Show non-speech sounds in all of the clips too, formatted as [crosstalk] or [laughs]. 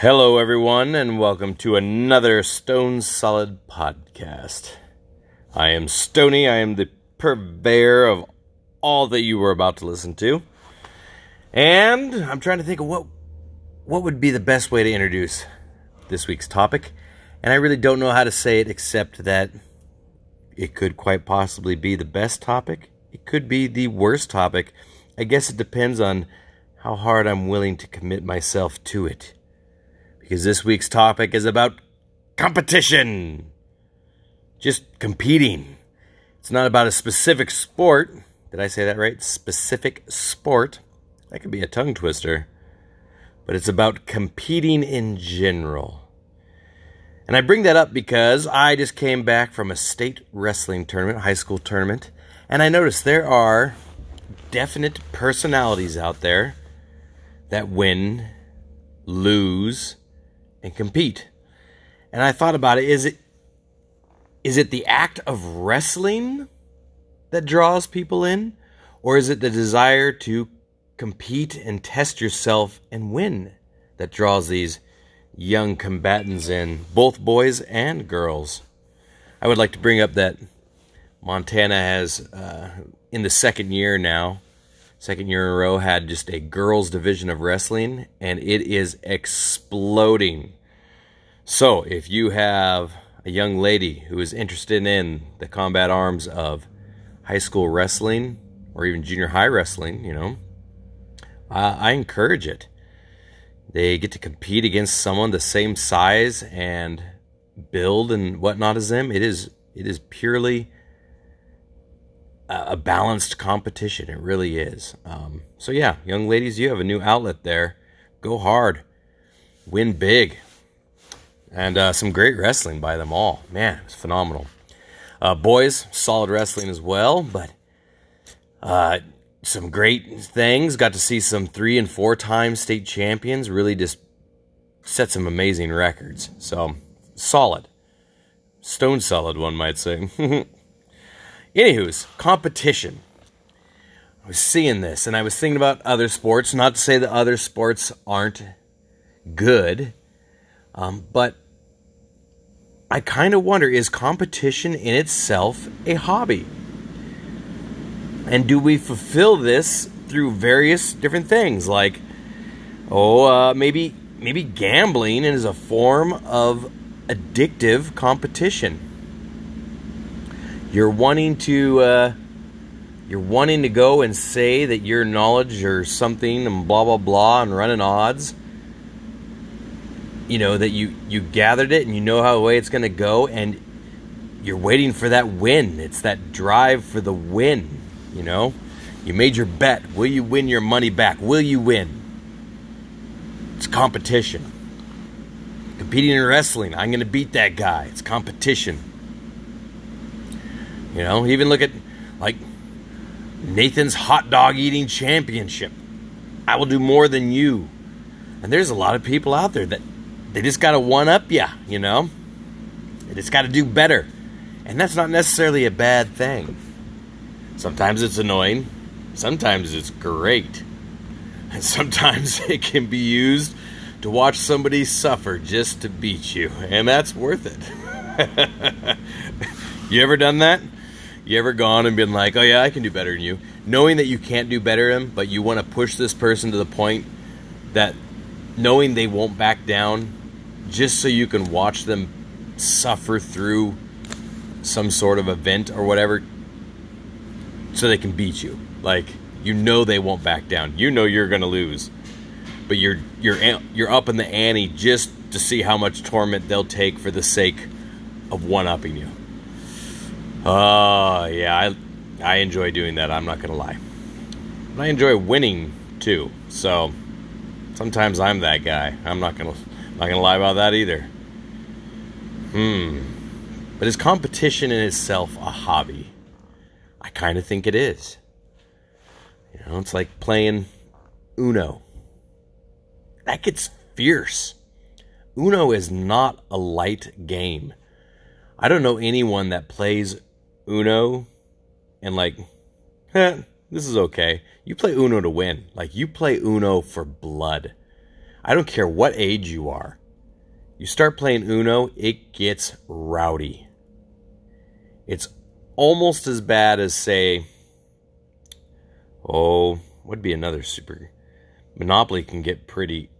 Hello, everyone, and welcome to another Stone Solid podcast. I am Stony. I am the purveyor of all that you were about to listen to, and I'm trying to think of what what would be the best way to introduce this week's topic, and I really don't know how to say it except that it could quite possibly be the best topic. It could be the worst topic. I guess it depends on how hard I'm willing to commit myself to it because this week's topic is about competition. Just competing. It's not about a specific sport. Did I say that right? Specific sport. That could be a tongue twister. But it's about competing in general. And I bring that up because I just came back from a state wrestling tournament, high school tournament, and I noticed there are definite personalities out there that win, lose, and compete. And I thought about it is it is it the act of wrestling that draws people in or is it the desire to compete and test yourself and win that draws these young combatants in, both boys and girls? I would like to bring up that Montana has, uh, in the second year now, second year in a row, had just a girls' division of wrestling, and it is exploding. So, if you have a young lady who is interested in the combat arms of high school wrestling or even junior high wrestling, you know, I encourage it. They get to compete against someone the same size and build and whatnot as them. It is it is purely a balanced competition. It really is. Um, so yeah, young ladies, you have a new outlet there. Go hard, win big, and uh, some great wrestling by them all. Man, it's phenomenal. Uh, boys, solid wrestling as well, but uh, some great things. Got to see some three and four time state champions. Really just set some amazing records. So solid, stone solid, one might say. [laughs] Anywho's, competition. I was seeing this and I was thinking about other sports. Not to say that other sports aren't good, um, but I kind of wonder is competition in itself a hobby? And do we fulfill this through various different things like, oh, uh, maybe maybe gambling is a form of addictive competition you're wanting to uh, you're wanting to go and say that your knowledge or something and blah blah blah and running odds you know that you you gathered it and you know how the way it's going to go and you're waiting for that win. It's that drive for the win you know? You made your bet. Will you win your money back? Will you win? It's competition. Competing in wrestling i'm going to beat that guy. It's competition. You know, even look at like Nathan's hot dog eating championship. I will do more than you. And there's a lot of people out there that they just got to one up you, you know? They just got to do better. And that's not necessarily a bad thing. Sometimes it's annoying, sometimes it's great. And sometimes [laughs] it can be used to watch somebody suffer just to beat you, and that's worth it. [laughs] you ever done that? You ever gone and been like, oh yeah, I can do better than you, knowing that you can't do better than but you want to push this person to the point that knowing they won't back down, just so you can watch them suffer through some sort of event or whatever, so they can beat you. Like you know they won't back down. You know you're gonna lose, but you're you're you're up in the ante just to see how much torment they'll take for the sake of one upping you. Oh, yeah, I, I enjoy doing that, I'm not going to lie. But I enjoy winning too, so sometimes I'm that guy. I'm not going to not going to lie about that either. Hmm. But is competition in itself a hobby? I kind of think it is. You know, it's like playing Uno. That gets fierce. Uno is not a light game. I don't know anyone that plays Uno and like, eh, this is okay. You play Uno to win. Like you play Uno for blood. I don't care what age you are. You start playing Uno, it gets rowdy. It's almost as bad as, say, oh, would be another super. Monopoly can get pretty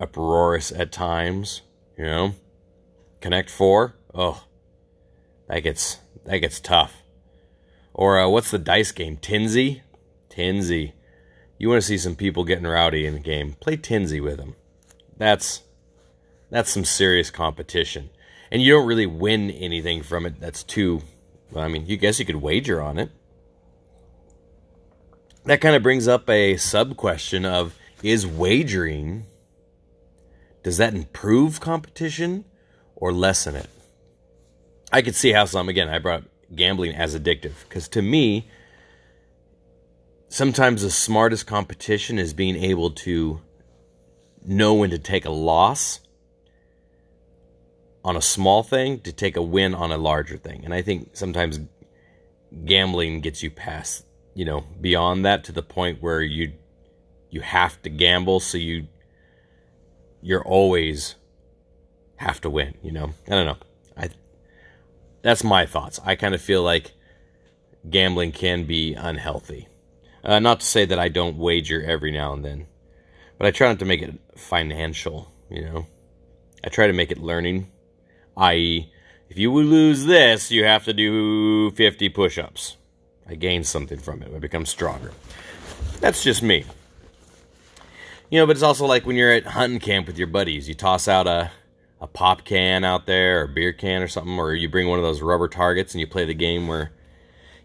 uproarious at times, you know. Connect Four, oh, that gets that gets tough. Or uh, what's the dice game? Tenzi, Tenzi. You want to see some people getting rowdy in the game? Play Tenzi with them. That's that's some serious competition, and you don't really win anything from it. That's too. Well, I mean, you guess you could wager on it. That kind of brings up a sub question of is wagering does that improve competition or lessen it? I could see how some, again, I brought gambling as addictive because to me, sometimes the smartest competition is being able to know when to take a loss on a small thing to take a win on a larger thing. And I think sometimes gambling gets you past, you know, beyond that to the point where you you have to gamble so you you're always have to win, you know. I don't know. I that's my thoughts. I kind of feel like gambling can be unhealthy. Uh, not to say that I don't wager every now and then, but I try not to make it financial, you know. I try to make it learning, i.e., if you lose this, you have to do 50 push ups. I gain something from it, I become stronger. That's just me. You know, but it's also like when you're at hunting camp with your buddies, you toss out a a pop can out there or a beer can or something, or you bring one of those rubber targets and you play the game where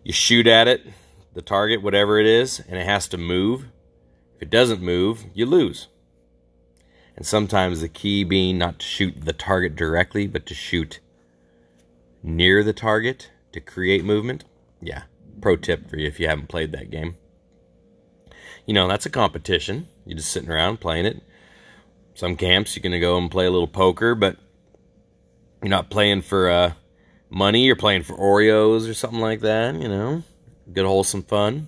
you shoot at it, the target, whatever it is, and it has to move. If it doesn't move, you lose. And sometimes the key being not to shoot the target directly, but to shoot near the target to create movement. Yeah, pro tip for you if you haven't played that game. You know, that's a competition. You're just sitting around playing it. Some camps you're gonna go and play a little poker, but you're not playing for uh, money. You're playing for Oreos or something like that. You know, good wholesome fun.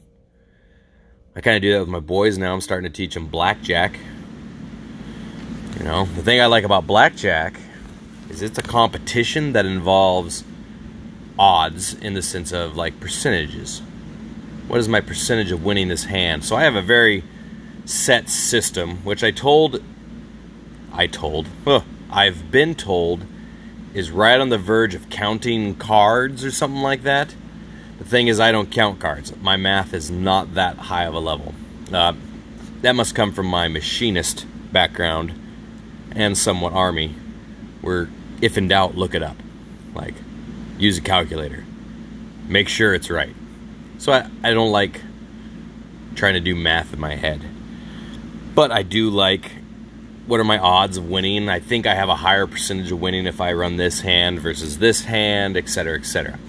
I kind of do that with my boys now. I'm starting to teach them blackjack. You know, the thing I like about blackjack is it's a competition that involves odds in the sense of like percentages. What is my percentage of winning this hand? So I have a very set system, which I told, I told, huh, I've been told is right on the verge of counting cards or something like that. The thing is, I don't count cards. My math is not that high of a level. Uh, that must come from my machinist background and somewhat army, where if in doubt, look it up. Like, use a calculator. Make sure it's right. So I, I don't like trying to do math in my head. But I do like what are my odds of winning? I think I have a higher percentage of winning if I run this hand versus this hand, etc., etc.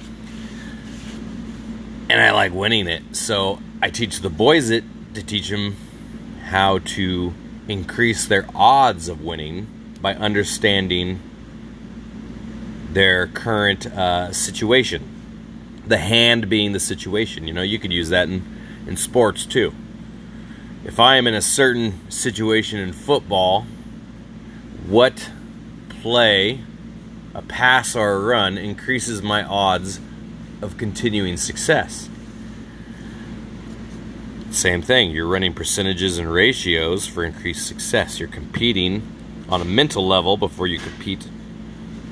And I like winning it. So I teach the boys it to teach them how to increase their odds of winning by understanding their current uh, situation. The hand being the situation. You know, you could use that in, in sports too if I am in a certain situation in football, what play, a pass or a run, increases my odds of continuing success? Same thing, you're running percentages and ratios for increased success. You're competing on a mental level before you compete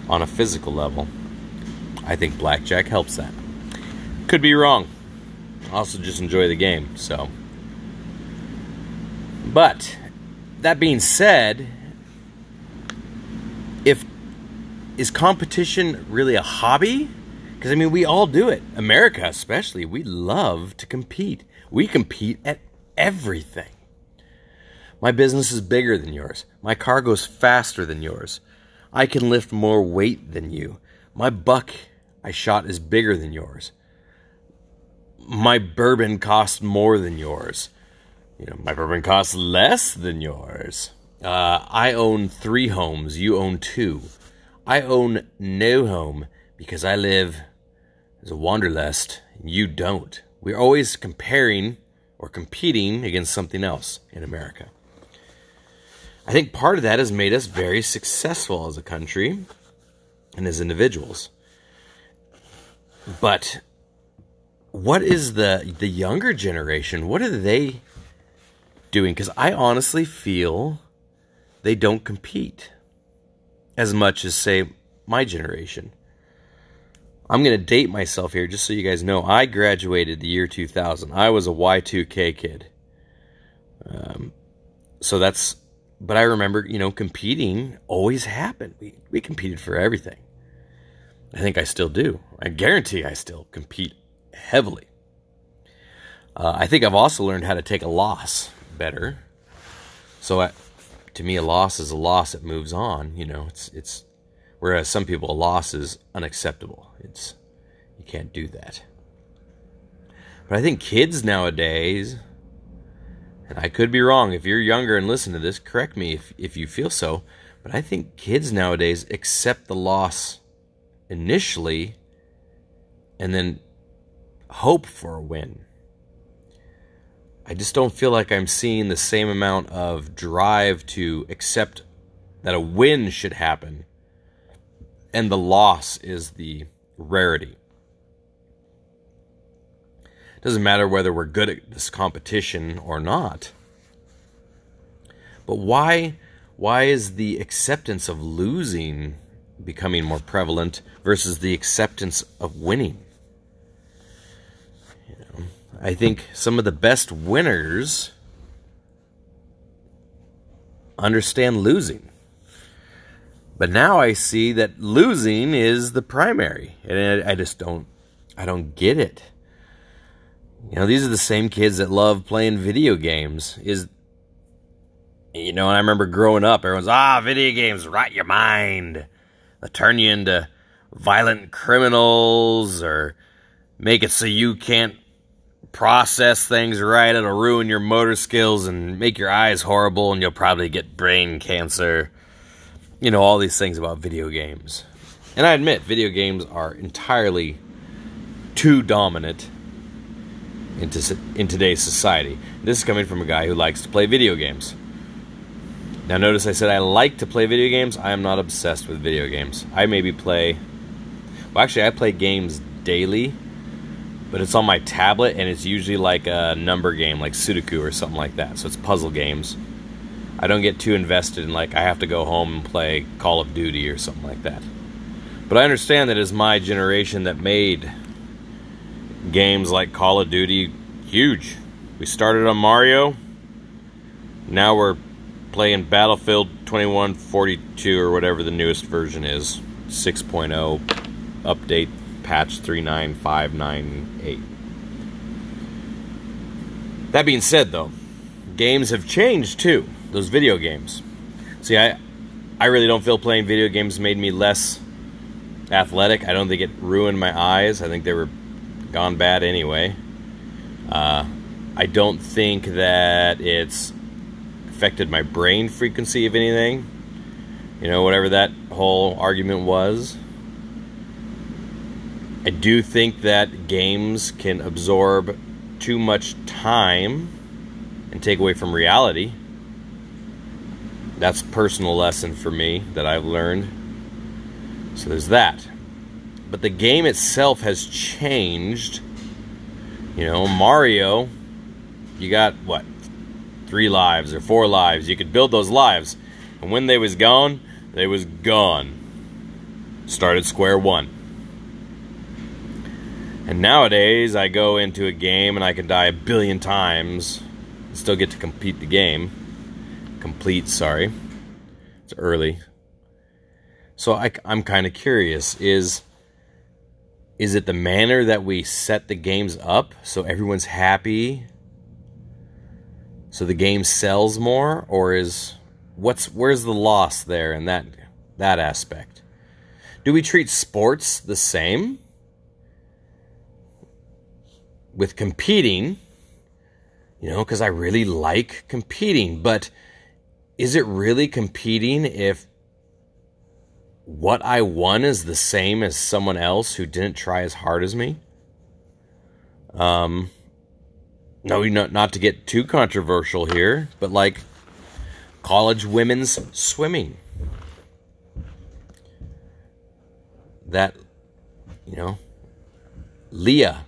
on a physical level. I think blackjack helps that. Could be wrong. Also, just enjoy the game, so. But that being said, if is competition really a hobby? Because I mean, we all do it. America, especially, we love to compete. We compete at everything. My business is bigger than yours. My car goes faster than yours. I can lift more weight than you. My buck I shot is bigger than yours. My bourbon costs more than yours. You know, my bourbon costs less than yours. Uh, I own three homes. You own two. I own no home because I live as a wanderlust. You don't. We're always comparing or competing against something else in America. I think part of that has made us very successful as a country and as individuals. But what is the the younger generation? What are they doing? Because I honestly feel they don't compete as much as say my generation. I'm going to date myself here just so you guys know. I graduated the year 2000. I was a Y2K kid. Um, so that's, but I remember, you know, competing always happened. We, we competed for everything. I think I still do. I guarantee I still compete heavily. Uh, I think I've also learned how to take a loss better. So I, to me, a loss is a loss. It moves on. You know, it's it's Whereas some people, a loss is unacceptable. It's you can't do that. But I think kids nowadays, and I could be wrong. If you're younger and listen to this, correct me if if you feel so. But I think kids nowadays accept the loss initially, and then hope for a win. I just don't feel like I'm seeing the same amount of drive to accept that a win should happen and the loss is the rarity. It doesn't matter whether we're good at this competition or not. But why why is the acceptance of losing becoming more prevalent versus the acceptance of winning? I think some of the best winners understand losing. But now I see that losing is the primary, and I, I just don't, I don't get it. You know, these are the same kids that love playing video games. Is you know, I remember growing up, everyone's ah, video games rot your mind. They turn you into violent criminals or make it so you can't process things right. It'll ruin your motor skills and make your eyes horrible, and you'll probably get brain cancer you know, all these things about video games. And I admit, video games are entirely too dominant in, in today's society. This is coming from a guy who likes to play video games. Now, notice I said I like to play video games. I am not obsessed with video games. I maybe play. Well, actually, I play games daily, but it's on my tablet, and it's usually like a number game, like Sudoku or something like that. So it's puzzle games. I don't get too invested in like I have to go home and play Call of Duty or something like that. But I understand that it's my generation that made games like Call of Duty huge. We started on Mario. Now we're playing Battlefield 2142 or whatever the newest version is. 6.0 update patch 39598. That being said though, games have changed too those video games. See, I I really don't feel playing video games made me less athletic. I don't think it ruined my eyes. I think they were gone bad anyway. Uh, I don't think that it's affected my brain frequency of anything. You know, whatever that whole argument was. I do think that games can absorb too much time and take away from reality that's a personal lesson for me that I've learned. So there's that. But the game itself has changed. You know, Mario, you got what? Three lives or four lives. You could build those lives. And when they was gone, they was gone. Started square one. And nowadays, I go into a game and I can die a billion times, and still get to complete the game complete, sorry. It's early. So I, I'm kind of curious is is it the manner that we set the games up so everyone's happy so the game sells more or is what's where's the loss there in that that aspect do we treat sports the same with competing you know because i really like competing but is it really competing if what I won is the same as someone else who didn't try as hard as me? Um, no, not not to get too controversial here, but like college women's swimming. That, you know, Lia,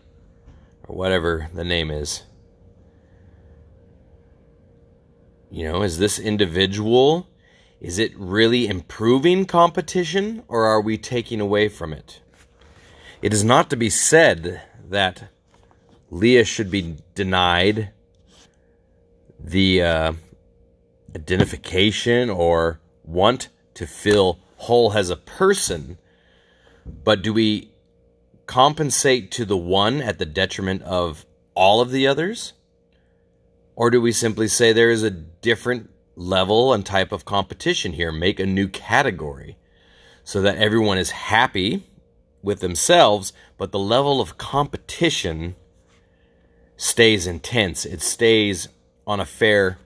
or whatever the name is. You know, is this individual, is it really improving competition or are we taking away from it? It is not to be said that Lia should be denied the uh, identification or want to feel whole as a person, but do we compensate to the one at the detriment of all of the others? Or do we simply say there is a different level and type of competition here? Make a new category so that everyone is happy with themselves, but the level of competition stays intense. It stays on a fair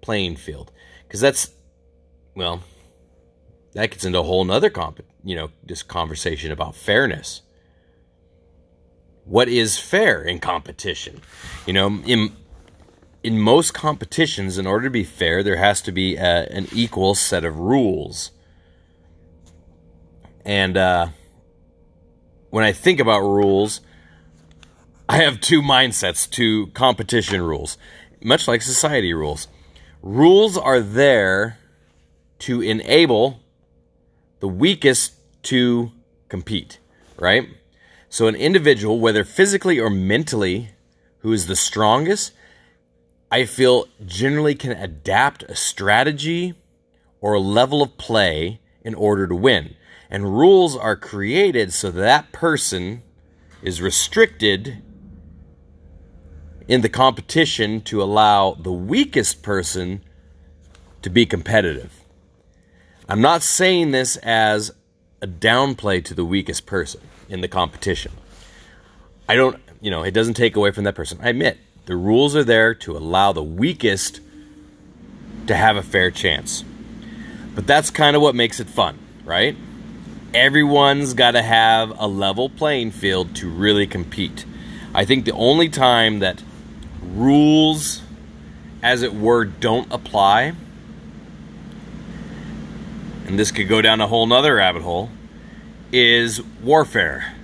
playing field. Because that's, well, that gets into a whole nother comp, you know, this conversation about fairness. What is fair in competition? You know, in in most competitions, in order to be fair, there has to be a, an equal set of rules. And uh, when I think about rules, I have two mindsets to competition rules, much like society rules. Rules are there to enable the weakest to compete, right? So, an individual, whether physically or mentally, who is the strongest, I feel generally can adapt a strategy or a level of play in order to win. And rules are created so that person is restricted in the competition to allow the weakest person to be competitive. I'm not saying this as a downplay to the weakest person in the competition. I don't, you know, it doesn't take away from that person. I admit the rules are there to allow the weakest to have a fair chance. But that's kind of what makes it fun, right? Everyone's got to have a level playing field to really compete. I think the only time that rules, as it were, don't apply, and this could go down a whole nother rabbit hole, is warfare.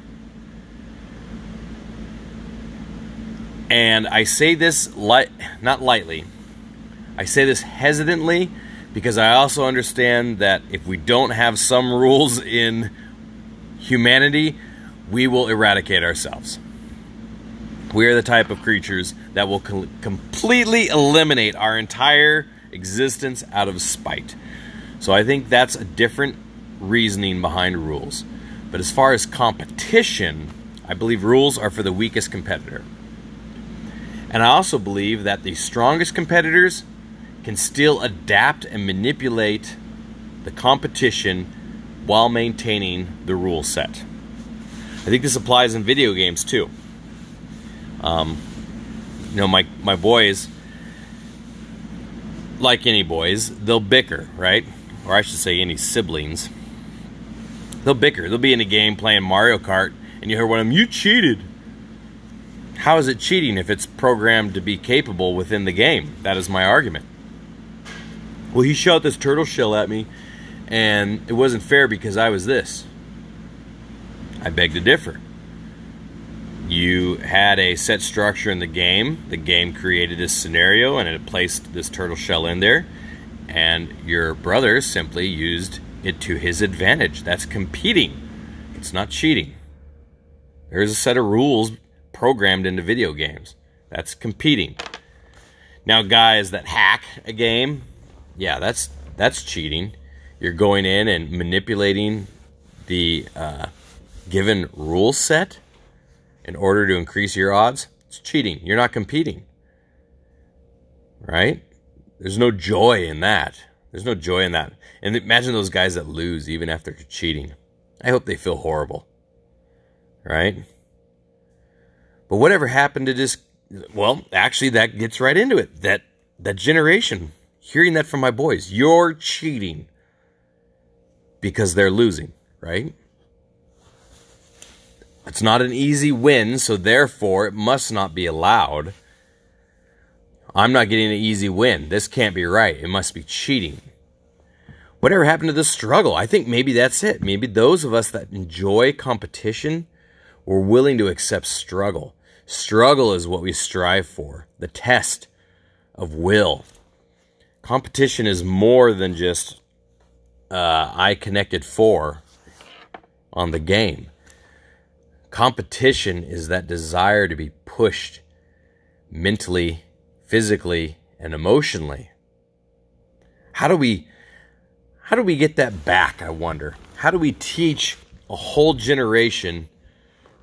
And I say this light, not lightly. I say this hesitantly because I also understand that if we don't have some rules in humanity, we will eradicate ourselves. We are the type of creatures that will co- completely eliminate our entire existence out of spite. So I think that's a different reasoning behind rules. But as far as competition, I believe rules are for the weakest competitor. And I also believe that the strongest competitors can still adapt and manipulate the competition while maintaining the rule set. I think this applies in video games too. Um, you know, my, my boys, like any boys, they'll bicker, right? Or I should say, any siblings. They'll bicker. They'll be in a game playing Mario Kart, and you hear one of them, You cheated. How is it cheating if it's programmed to be capable within the game? That is my argument. Well, he shot this turtle shell at me, and it wasn't fair because I was this. I beg to differ. You had a set structure in the game. The game created this scenario and it placed this turtle shell in there. And your brother simply used it to his advantage. That's competing, it's not cheating. There's a set of rules programmed into video games. That's competing. Now, guys that hack a game, yeah, that's that's cheating. You're going in and manipulating the uh, given rule set in order to increase your odds. It's cheating. You're not competing, right? There's no joy in that. There's no joy in that. And imagine those guys that lose even after cheating. I hope they feel horrible, right? But whatever happened to this? Well, actually, that gets right into it. That that generation, hearing that from my boys, you're cheating because they're losing, right? It's not an easy win, so therefore it must not be allowed. I'm not getting an easy win. This can't be right. It must be cheating. Whatever happened to the struggle? I think maybe that's it. Maybe those of us that enjoy competition were willing to accept struggle. Struggle is what we strive for, the test of will. Competition is more than just uh, I connected four on the game. Competition is that desire to be pushed mentally, physically, and emotionally. How do we how do we get that back, I wonder? How do we teach a whole generation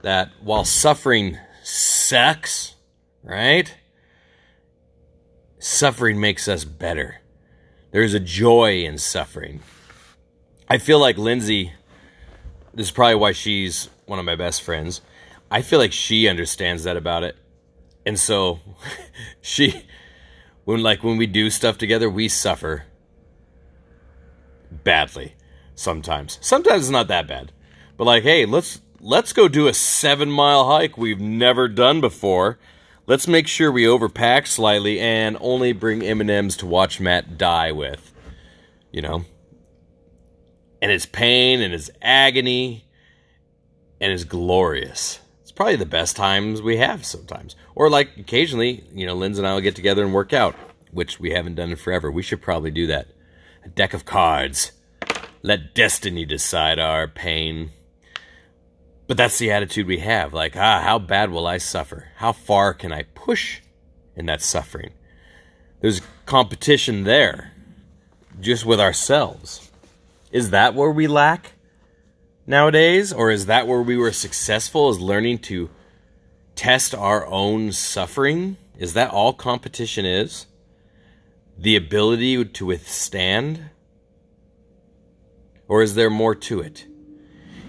that while suffering sucks, right? Suffering makes us better. There's a joy in suffering. I feel like Lindsay, this is probably why she's one of my best friends. I feel like she understands that about it. And so [laughs] she when like when we do stuff together, we suffer badly sometimes. Sometimes it's not that bad. But like, hey, let's let's go do a 7-mile hike we've never done before. Let's make sure we overpack slightly and only bring M&Ms to watch Matt die with. You know? And his pain and his agony and his glorious It's probably the best times we have sometimes. Or like occasionally, you know, Linz and I will get together and work out, which we haven't done in forever. We should probably do that. A deck of cards. Let destiny decide our pain. But that's the attitude we have. Like, ah, how bad will I suffer? How far can I push in that suffering? There's competition there, just with ourselves. Is that where we lack? nowadays? Or is that where we were successful, is learning to test our own suffering? Is that all competition is? The ability to withstand? Or is there more to it?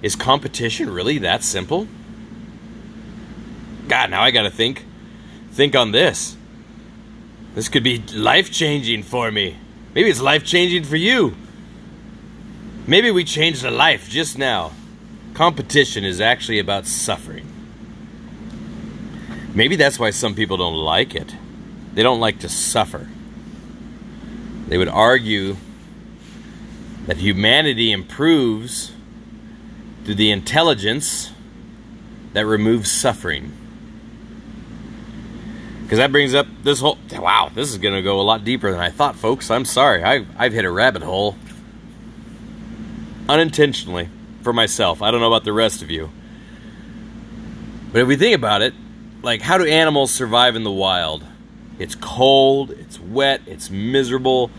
Is competition really that simple? God, now I gotta think. Think on this. This could be life changing for me. Maybe it's life changing for you. Maybe we changed a life just now. Competition is actually about suffering. Maybe that's why some people don't like it. They don't like to suffer. They would argue that humanity improves through the intelligence that removes suffering. Because that brings up this whole. Wow, this is going to go a lot deeper than I thought, folks. I'm sorry. I, I've hit a rabbit hole unintentionally for myself. I don't know about the rest of you. But if we think about it, like how do animals survive in the wild? It's cold, it's wet, it's miserable.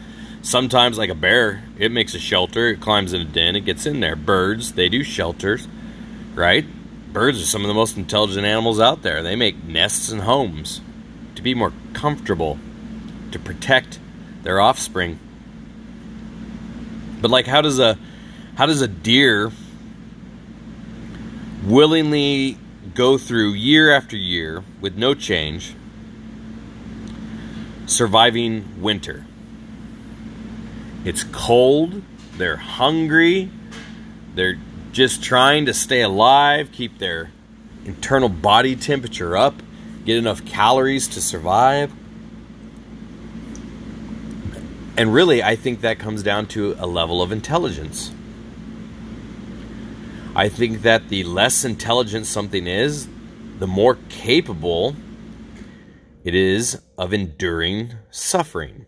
Sometimes, like a bear, it makes a shelter, it climbs in a den, it gets in there. Birds, they do shelters, right? Birds are some of the most intelligent animals out there. They make nests and homes to be more comfortable, to protect their offspring. But, like, how does a how does a deer willingly go through year after year with no change, surviving winter? It's cold, they're hungry, they're just trying to stay alive, keep their internal body temperature up, get enough calories to survive. And really, I think that comes down to a level of intelligence. I think that the less intelligent something is, the more capable it is of enduring suffering.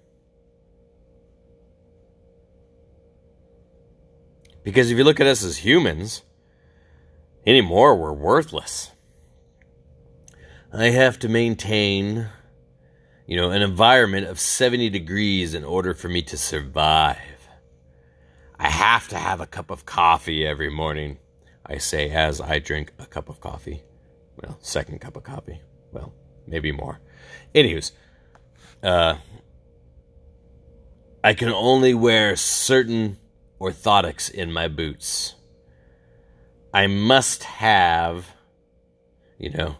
Because if you look at us as humans, anymore we're worthless. I have to maintain, you know, an environment of 70 degrees in order for me to survive. I have to have a cup of coffee every morning. I say as I drink a cup of coffee. Well, second cup of coffee. Well, maybe more. Anywho's, uh, I can only wear certain orthotics in my boots. I must have, you know,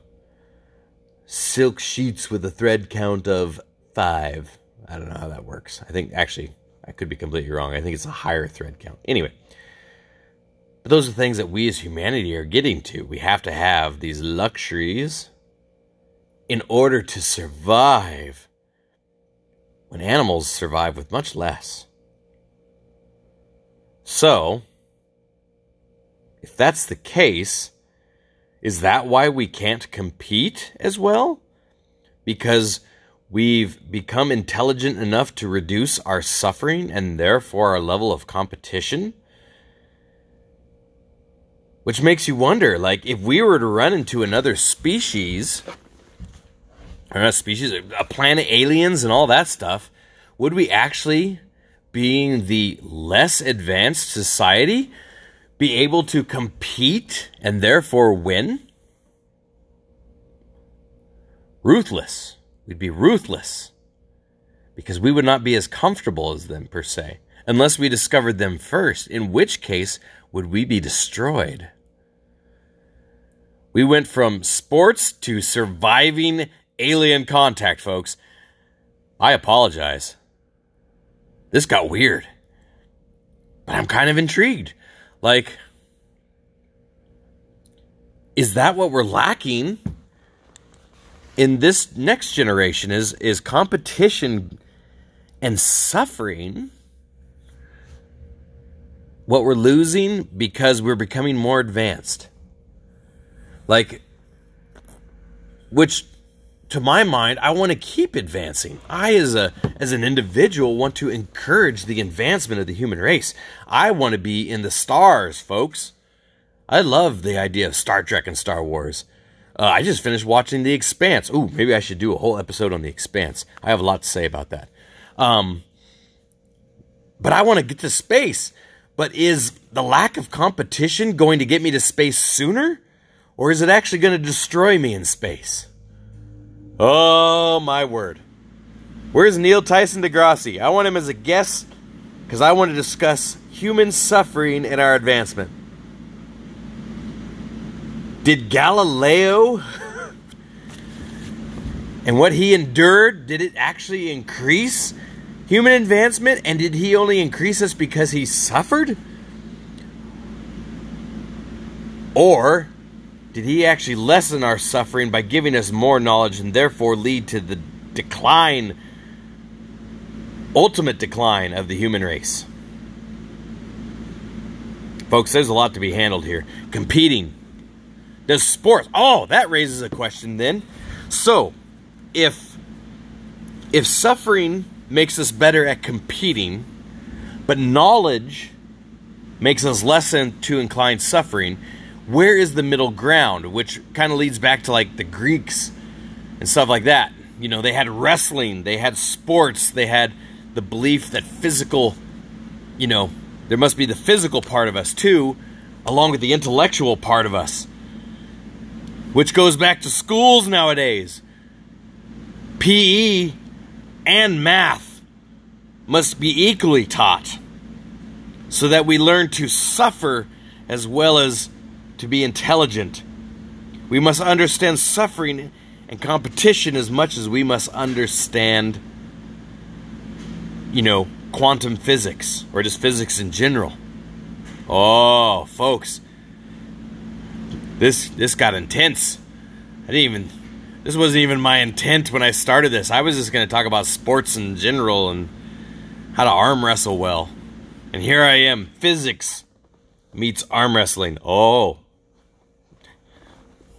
silk sheets with a thread count of five. I don't know how that works. I think actually, I could be completely wrong. I think it's a higher thread count. Anyway, but those are things that we as humanity are getting to. We have to have these luxuries in order to survive when animals survive with much less. So, if that's the case, is that why we can't compete as well? Because we've become intelligent enough to reduce our suffering and therefore our level of competition? Which makes you wonder like, if we were to run into another species, or not species, a planet, aliens, and all that stuff, would we actually, being the less advanced society, be able to compete and therefore win? Ruthless. We'd be ruthless. Because we would not be as comfortable as them, per se, unless we discovered them first, in which case would we be destroyed. We went from sports to surviving alien contact, folks. I apologize. This got weird. But I'm kind of intrigued. Like, is that what we're lacking in this next generation? Is is competition and suffering what we're losing because we're becoming more advanced? Like, which to my mind, I want to keep advancing. I, as a as an individual, want to encourage the advancement of the human race. I want to be in the stars, folks. I love the idea of Star Trek and Star Wars. Uh, I just finished watching The Expanse. Ooh, maybe I should do a whole episode on The Expanse. I have a lot to say about that. Um, but I want to get to space. But is the lack of competition going to get me to space sooner? Or is it actually going to destroy me in space? Oh, my word. Where's Neil Tyson deGrasse? I want him as a guest because I want to discuss human suffering and our advancement. Did Galileo [laughs] and what he endured, did it actually increase human advancement? And did he only increase us because he suffered? Or did he actually lessen our suffering by giving us more knowledge and therefore lead to the decline, ultimate decline of the human race? Folks, there's a lot to be handled here. Competing. Does sports. Oh, that raises a question then. So, if if suffering makes us better at competing, but knowledge makes us less to incline suffering, where is the middle ground? Which kind of leads back to like the Greeks and stuff like that. You know, they had wrestling, they had sports, they had the belief that physical, you know, there must be the physical part of us too, along with the intellectual part of us, which goes back to schools nowadays. PE and math must be equally taught so that we learn to suffer as well as to be intelligent. We must understand suffering and competition as much as we must understand, you know, quantum physics or just physics in general. Oh, folks, this this got intense. I didn't even this wasn't even my intent when I started this. I was just going to talk about sports in general and how to arm wrestle well. And here I am, physics meets arm wrestling. Oh,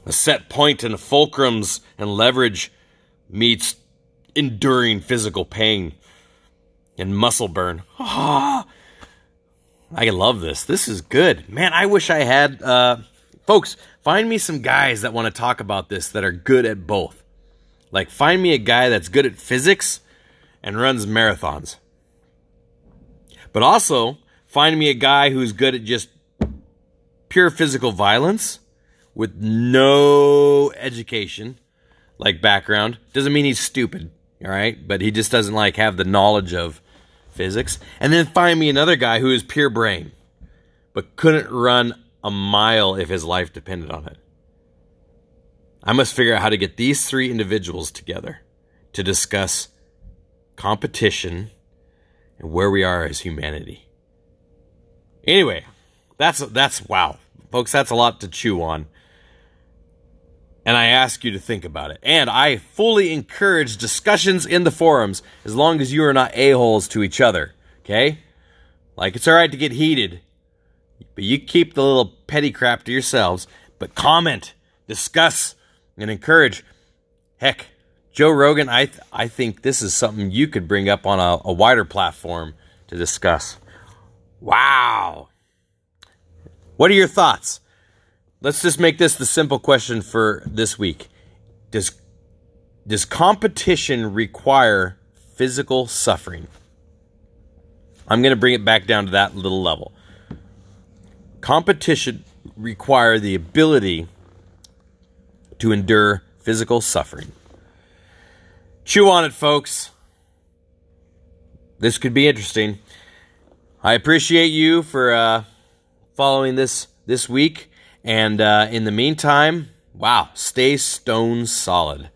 a set point and fulcrums and leverage meets enduring physical pain and muscle burn. Ah, [sighs] I love this. This is good. Man, I wish I had uh, folks, find me some guys that want to talk about this that are good at both. Like find me a guy that's good at physics and runs marathons. But also find me a guy who's good at just pure physical violence with no education, like background, doesn't mean he's stupid, all right? But he just doesn't like have the knowledge of physics. And then find me another guy who is pure brain, but couldn't run a mile if his life depended on it. I must figure out how to get these three individuals together to discuss competition and where we are as humanity. Anyway, that's that's wow. Folks, that's a lot to chew on. And I ask you to think about it. And I fully encourage discussions in the forums as long as you are not a-holes to each other. Okay? Like, it's alright to get heated, but you keep the little petty crap to yourselves. But comment, discuss, and encourage. Heck, Joe Rogan, I, th- I think this is something you could bring up on a, a wider platform to discuss. Wow. What are your thoughts? Let's just make this the simple question for this week. Does does competition require physical suffering? I'm going to bring it back down to that little level. Competition require the ability to endure physical suffering. Chew on it, folks. This could be interesting. I appreciate you for uh, following this this week. And uh, in the meantime, wow, stay stone solid.